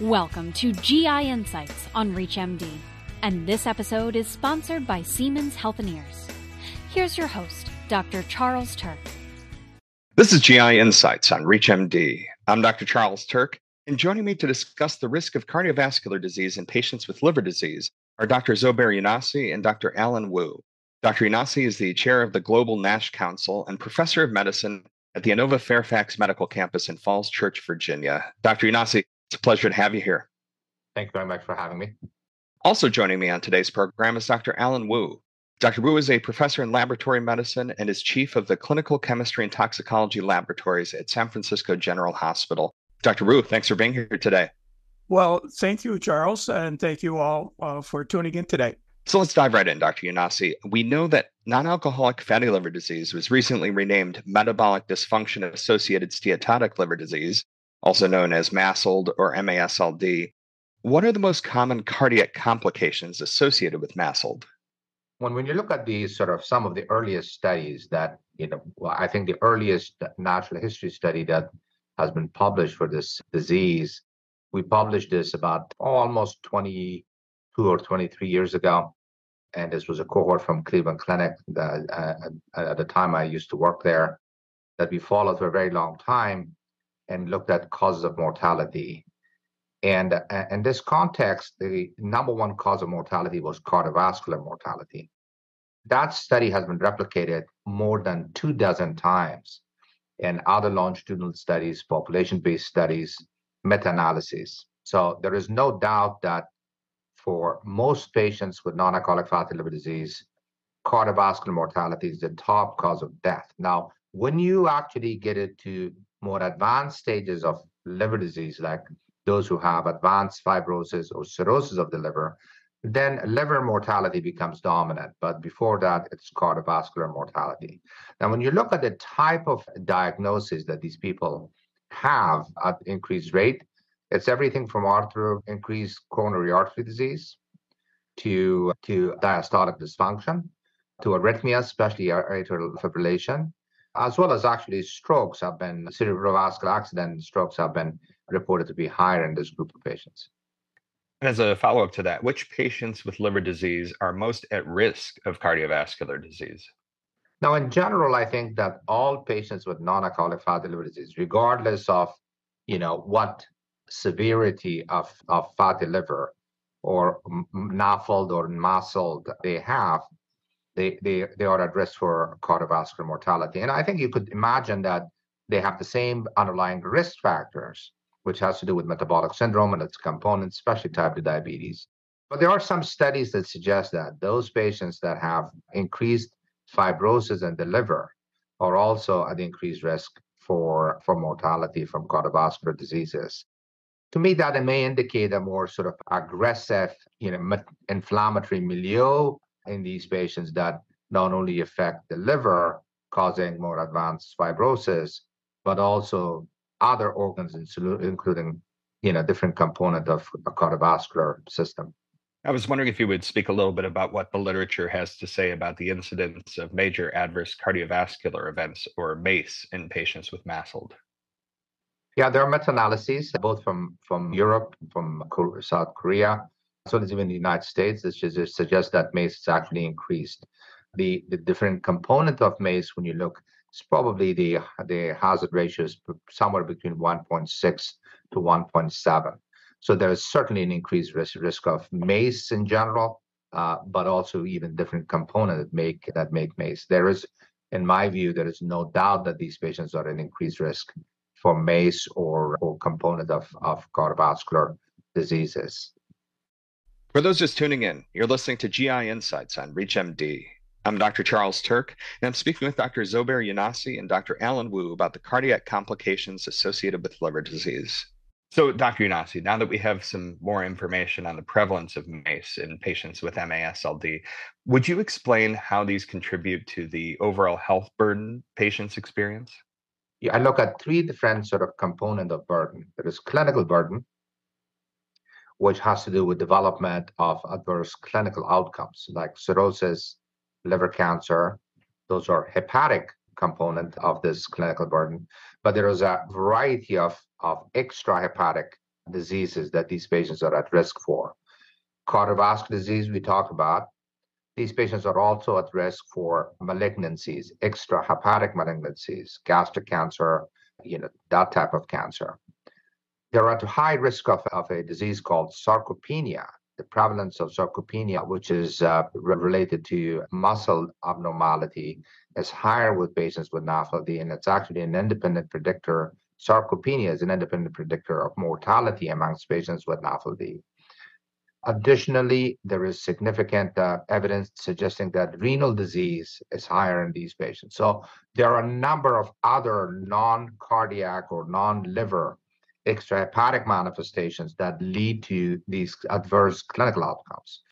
Welcome to GI Insights on ReachMD, and this episode is sponsored by Siemens Healthineers. Here's your host, Dr. Charles Turck. This is GI Insights on ReachMD. I'm Dr. Charles Turck, and joining me to discuss the risk of cardiovascular disease in patients with liver disease are Dr. Zobair Younossi and Dr. Alan Wu. Dr. Younossi is the chair of the Global NASH Council and professor of medicine at the Inova Fairfax Medical Campus in Falls Church, Virginia. Dr. Younossi, it's a pleasure to have you here. Thank you very much for having me. Also joining me on today's program is Dr. Alan Wu. Dr. Wu is a professor in laboratory medicine and is chief of the clinical chemistry and toxicology laboratories at San Francisco General Hospital. Dr. Wu, thanks for being here today. Well, thank you, Charles, and thank you all uh, for tuning in today. So let's dive right in, Dr. Younossi. We know that non alcoholic fatty liver disease was recently renamed metabolic dysfunction associated steatotic liver disease, also known as MASLD or MASLD. What are the most common cardiac complications associated with MASLD? When, when you look at the sort of some of the earliest studies that, you know, I think the earliest natural history study that has been published for this disease, we published this about oh, almost 22 or 23 years ago and this was a cohort from Cleveland Clinic that uh, at the time I used to work there that we followed for a very long time and looked at causes of mortality. And in this context, the number one cause of mortality was cardiovascular mortality. That study has been replicated more than two dozen times in other longitudinal studies, population based studies, meta analyses. So there is no doubt that for most patients with non-alcoholic fatty liver disease, cardiovascular mortality is the top cause of death. Now, when you actually get into more advanced stages of liver disease, like those who have advanced fibrosis or cirrhosis of the liver, then liver mortality becomes dominant. But before that, it's cardiovascular mortality. Now, when you look at the type of diagnosis that these people have at increased rate, it's everything from arterial increased coronary artery disease to, to diastolic dysfunction to arrhythmia, especially atrial fibrillation, as well as actually strokes have been cerebrovascular accident strokes have been reported to be higher in this group of patients. As a follow up to that, which patients with liver disease are most at risk of cardiovascular disease? Now, in general, I think that all patients with non-alcoholic fatty liver disease, regardless of you know what severity of, of fatty liver or NAFLD or MASLD they have, they, they, they are at risk for cardiovascular mortality. And I think you could imagine that they have the same underlying risk factors, which has to do with metabolic syndrome and its components, especially type 2 diabetes. But there are some studies that suggest that those patients that have increased fibrosis in the liver are also at increased risk for, for mortality from cardiovascular diseases to me that may indicate a more sort of aggressive you know inflammatory milieu in these patients that not only affect the liver causing more advanced fibrosis but also other organs including you know different component of a cardiovascular system I was wondering if you would speak a little bit about what the literature has to say about the incidence of major adverse cardiovascular events or MACE in patients with MASLD. Yeah, there are meta-analyses both from from Europe, from South Korea, as even the United States that suggests that MACE has actually increased. The the different component of MACE, when you look, it's probably the the hazard ratio is somewhere between 1.6 to 1.7. So there is certainly an increased risk risk of MACE in general, uh, but also even different components that make that make MACE. There is, in my view, there is no doubt that these patients are at increased risk for MACE or, or component of, of cardiovascular diseases. For those just tuning in, you're listening to GI Insights on ReachMD. I'm Dr. Charles Turck, and I'm speaking with Dr. Zobair Younossi and Dr. Alan Wu about the cardiac complications associated with liver disease. So, Dr. Younossi, now that we have some more information on the prevalence of MACE in patients with MASLD, would you explain how these contribute to the overall health burden patients experience? Yeah, I look at three different sort of component of burden. There is clinical burden, which has to do with development of adverse clinical outcomes like cirrhosis, liver cancer. Those are hepatic component of this clinical burden. But there is a variety of, of extrahepatic diseases that these patients are at risk for. Cardiovascular disease, we talked about. These patients are also at risk for malignancies, extrahepatic malignancies, gastric cancer, you know, that type of cancer. They're at a high risk of, of a disease called sarcopenia, the prevalence of sarcopenia, which is uh, related to muscle abnormality, is higher with patients with NAFLD, and it's actually an independent predictor. Sarcopenia is an independent predictor of mortality amongst patients with NAFLD. Additionally, there is significant uh, evidence suggesting that renal disease is higher in these patients. So there are a number of other non-cardiac or non-liver extrahepatic manifestations that lead to these adverse clinical outcomes.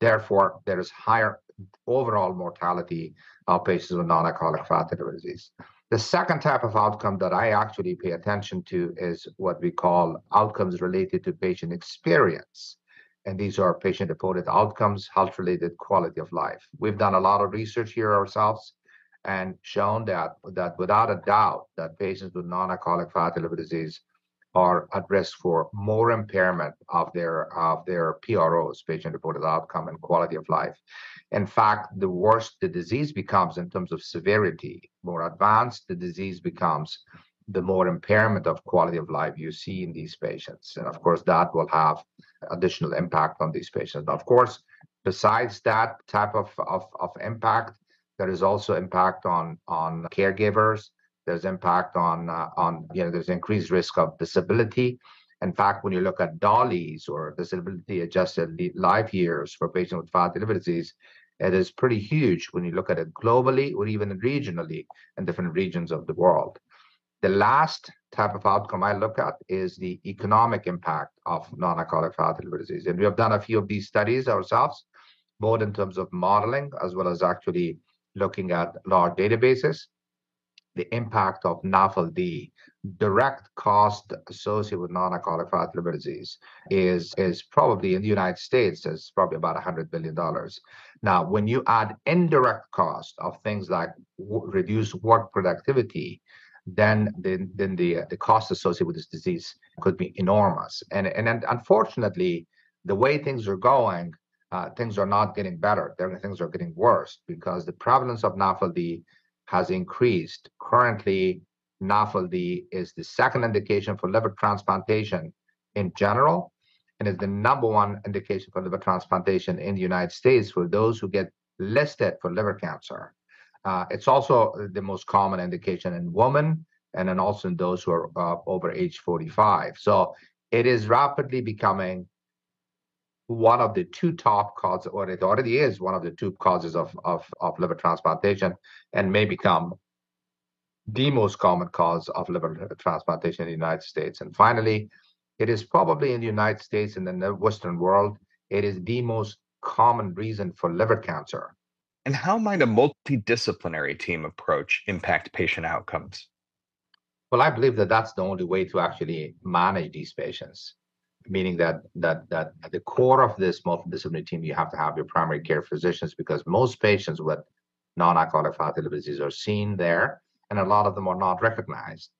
Therefore, there is higher overall mortality of patients with non-alcoholic fatty liver disease. The second type of outcome that I actually pay attention to is what we call outcomes related to patient experience and these are patient-reported outcomes, health-related quality of life. We've done a lot of research here ourselves and shown that that without a doubt that patients with non-alcoholic fatty liver disease are at risk for more impairment of their of their PROs, patient-reported outcome and quality of life. In fact, the worse the disease becomes in terms of severity, more advanced the disease becomes, the more impairment of quality of life you see in these patients. And of course, that will have additional impact on these patients. Of course, besides that type of, of, of impact, there is also impact on, on caregivers. There's impact on, uh, on, you know, there's increased risk of disability. In fact, when you look at DALYs or disability adjusted life years for patients with fatty liver disease, it is pretty huge when you look at it globally or even regionally in different regions of the world. The last type of outcome I look at is the economic impact of non-alcoholic fatty liver disease. And we have done a few of these studies ourselves, both in terms of modeling as well as actually looking at large databases. The impact of NAFLD, direct cost associated with non-alcoholic fatty liver disease, is is probably in the United States is probably about 100 billion dollars. Now, when you add indirect cost of things like reduced work productivity, then then, then the the cost associated with this disease could be enormous. And and, unfortunately, the way things are going, uh, things are not getting better. Things are getting worse because the prevalence of NAFLD has increased. Currently, NAFLD is the second indication for liver transplantation in general, and is the number one indication for liver transplantation in the United States for those who get listed for liver cancer. Uh, it's also the most common indication in women and then also in those who are uh, over age 45. So it is rapidly becoming one of the two top causes, or it already is one of the two causes of, of, of liver transplantation and may become the most common cause of liver transplantation in the United States. And finally, it is probably in the United States and in the Western world, it is the most common reason for liver cancer. And how might a multidisciplinary team approach impact patient outcomes? Well, I believe that that's the only way to actually manage these patients, meaning that that that at the core of this multidisciplinary team, you have to have your primary care physicians because most patients with non-alcoholic fatty liver disease are seen there, and a lot of them are not recognized.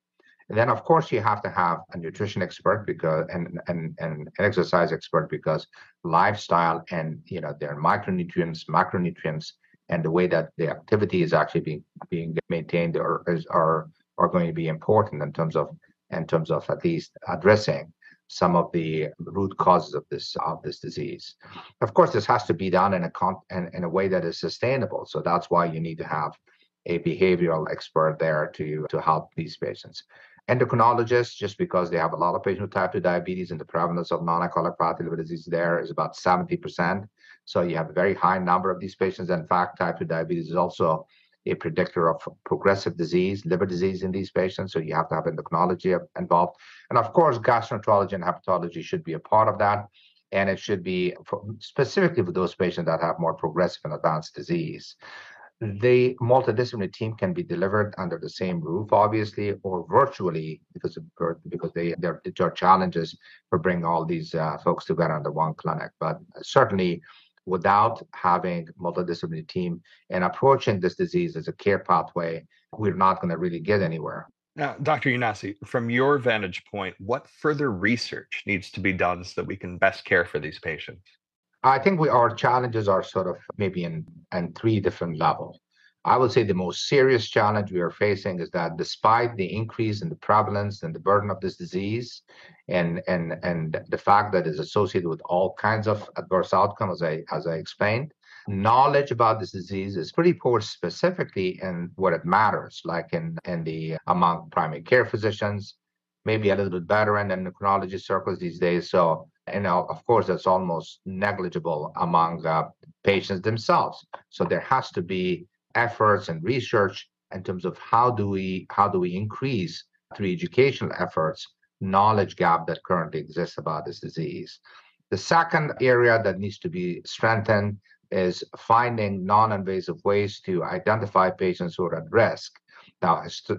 And then, of course, you have to have a nutrition expert because and and, and an exercise expert because lifestyle and you know their micronutrients, macronutrients and the way that the activity is actually being being maintained is, are are going to be important in terms of in terms of at least addressing some of the root causes of this of this disease. Of course, this has to be done in a in, in a way that is sustainable. So that's why you need to have a behavioral expert there to to help these patients. Endocrinologists, just because they have a lot of patients with type 2 diabetes and the prevalence of non-alcoholic fatty liver disease there is about 70%. So you have a very high number of these patients. In fact, type 2 diabetes is also a predictor of progressive disease, liver disease in these patients. So you have to have endocrinology involved. And of course, gastroenterology and hepatology should be a part of that. And it should be for, specifically for those patients that have more progressive and advanced disease. The multidisciplinary team can be delivered under the same roof, obviously, or virtually, because of, because they there, are challenges for bringing all these uh, folks together under one clinic. But certainly, without having multidisciplinary team and approaching this disease as a care pathway, we're not going to really get anywhere. Now, Dr. Younossi, from your vantage point, what further research needs to be done so that we can best care for these patients? I think we our challenges are sort of maybe in, in three different levels. I would say the most serious challenge we are facing is that despite the increase in the prevalence and the burden of this disease and and and the fact that it's associated with all kinds of adverse outcomes as I as I explained, knowledge about this disease is pretty poor specifically in what it matters, like in, in the among primary care physicians, maybe a little bit better in endocrinology circles these days. So you know, of course, that's almost negligible among uh, patients themselves. So there has to be efforts and research in terms of how do we how do we increase through educational efforts knowledge gap that currently exists about this disease. The second area that needs to be strengthened is finding non-invasive ways to identify patients who are at risk. Now, hist-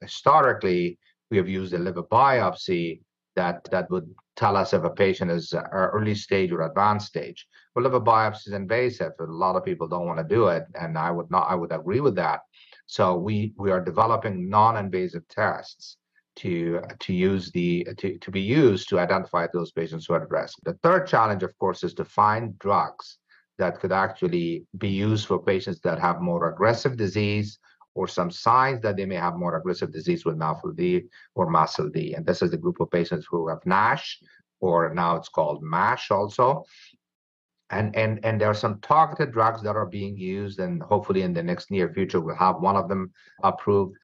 historically, we have used a liver biopsy that that would tell us if a patient is uh, early stage or advanced stage. Well, liver biopsy is invasive. A lot of people don't want to do it, and I would not. I would agree with that. So we we are developing non-invasive tests to to use the to, to be used to identify those patients who are at risk. The third challenge, of course, is to find drugs that could actually be used for patients that have more aggressive disease or some signs that they may have more aggressive disease with NAFLD or MASLD. And this is the group of patients who have NASH, or now it's called MASH also. And, and, and there are some targeted drugs that are being used, and hopefully in the next near future, we'll have one of them approved.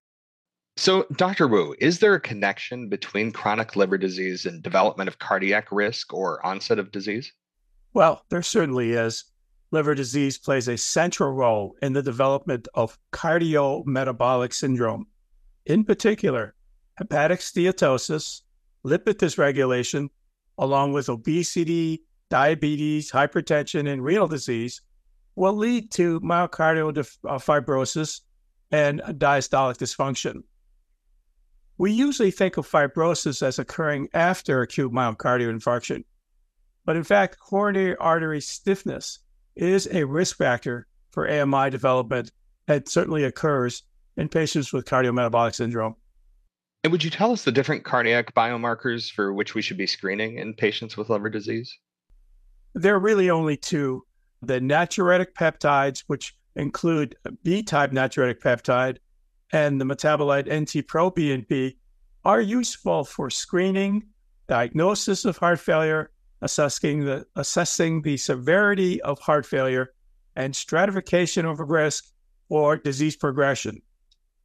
So, Dr. Wu, is there a connection between chronic liver disease and development of cardiac risk or onset of disease? Well, there certainly is liver disease plays a central role in the development of cardiometabolic syndrome. In particular, hepatic steatosis, lipid dysregulation, along with obesity, diabetes, hypertension, and renal disease, will lead to myocardial uh, fibrosis and diastolic dysfunction. We usually think of fibrosis as occurring after acute myocardial infarction, but in fact, coronary artery stiffness is a risk factor for AMI development and certainly occurs in patients with cardiometabolic syndrome. And would you tell us the different cardiac biomarkers for which we should be screening in patients with liver disease? There are really only two the natriuretic peptides, which include B type natriuretic peptide, and the metabolite NT proBNP, are useful for screening, diagnosis of heart failure, assessing the assessing the severity of heart failure and stratification of risk or disease progression,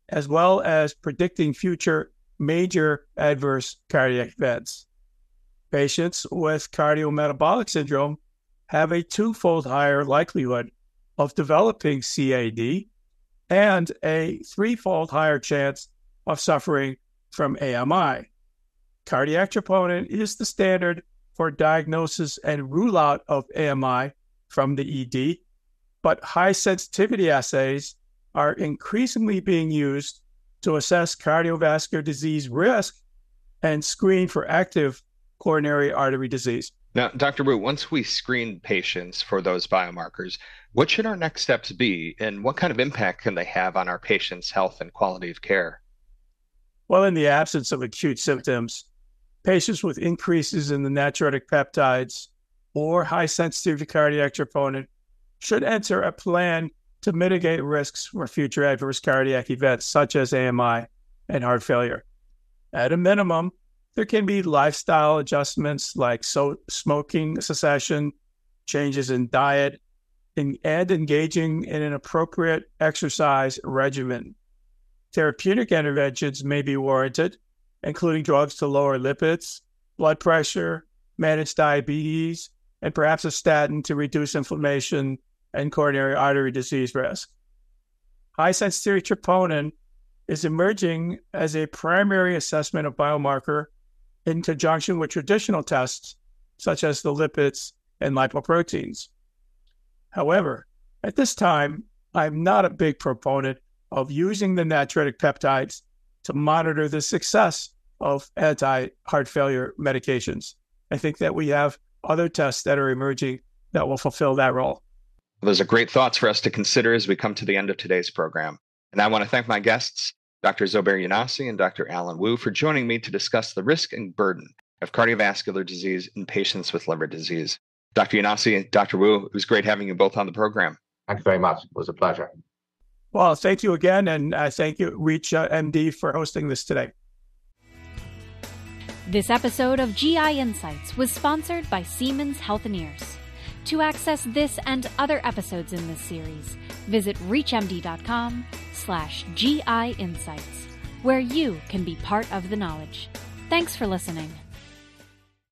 as well as predicting future major adverse cardiac events. Patients with cardiometabolic syndrome have a twofold higher likelihood of developing CAD and a threefold higher chance of suffering from AMI. Cardiac troponin is the standard for diagnosis and rule out of AMI from the ED, but high sensitivity assays are increasingly being used to assess cardiovascular disease risk and screen for active coronary artery disease. Now, Dr. Wu, once we screen patients for those biomarkers, what should our next steps be and what kind of impact can they have on our patients' health and quality of care? Well, in the absence of acute symptoms, patients with increases in the natriuretic peptides or high sensitivity cardiac troponin should enter a plan to mitigate risks for future adverse cardiac events such as AMI and heart failure. At a minimum, there can be lifestyle adjustments like so smoking cessation, changes in diet, and engaging in an appropriate exercise regimen. Therapeutic interventions may be warranted, including drugs to lower lipids, blood pressure, manage diabetes, and perhaps a statin to reduce inflammation and coronary artery disease risk. High sensitivity troponin is emerging as a primary assessment of biomarker in conjunction with traditional tests such as the lipids and lipoproteins. However, at this time, I'm not a big proponent of using the natriuretic peptides to monitor the success of anti heart failure medications. I think that we have other tests that are emerging that will fulfill that role. Those are great thoughts for us to consider as we come to the end of today's program. And I want to thank my guests, Dr. Zobair Younossi and Dr. Alan Wu for joining me to discuss the risk and burden of cardiovascular disease in patients with liver disease. Dr. Younossi and Dr. Wu, it was great having you both on the program. Thank you very much. It was a pleasure. Well, thank you again, and uh, thank you, Reach uh, MD, for hosting this today. This episode of GI Insights was sponsored by Siemens Healthineers. To access this and other episodes in this series, visit reachmd.com slash GI Insights, where you can be part of the knowledge. Thanks for listening.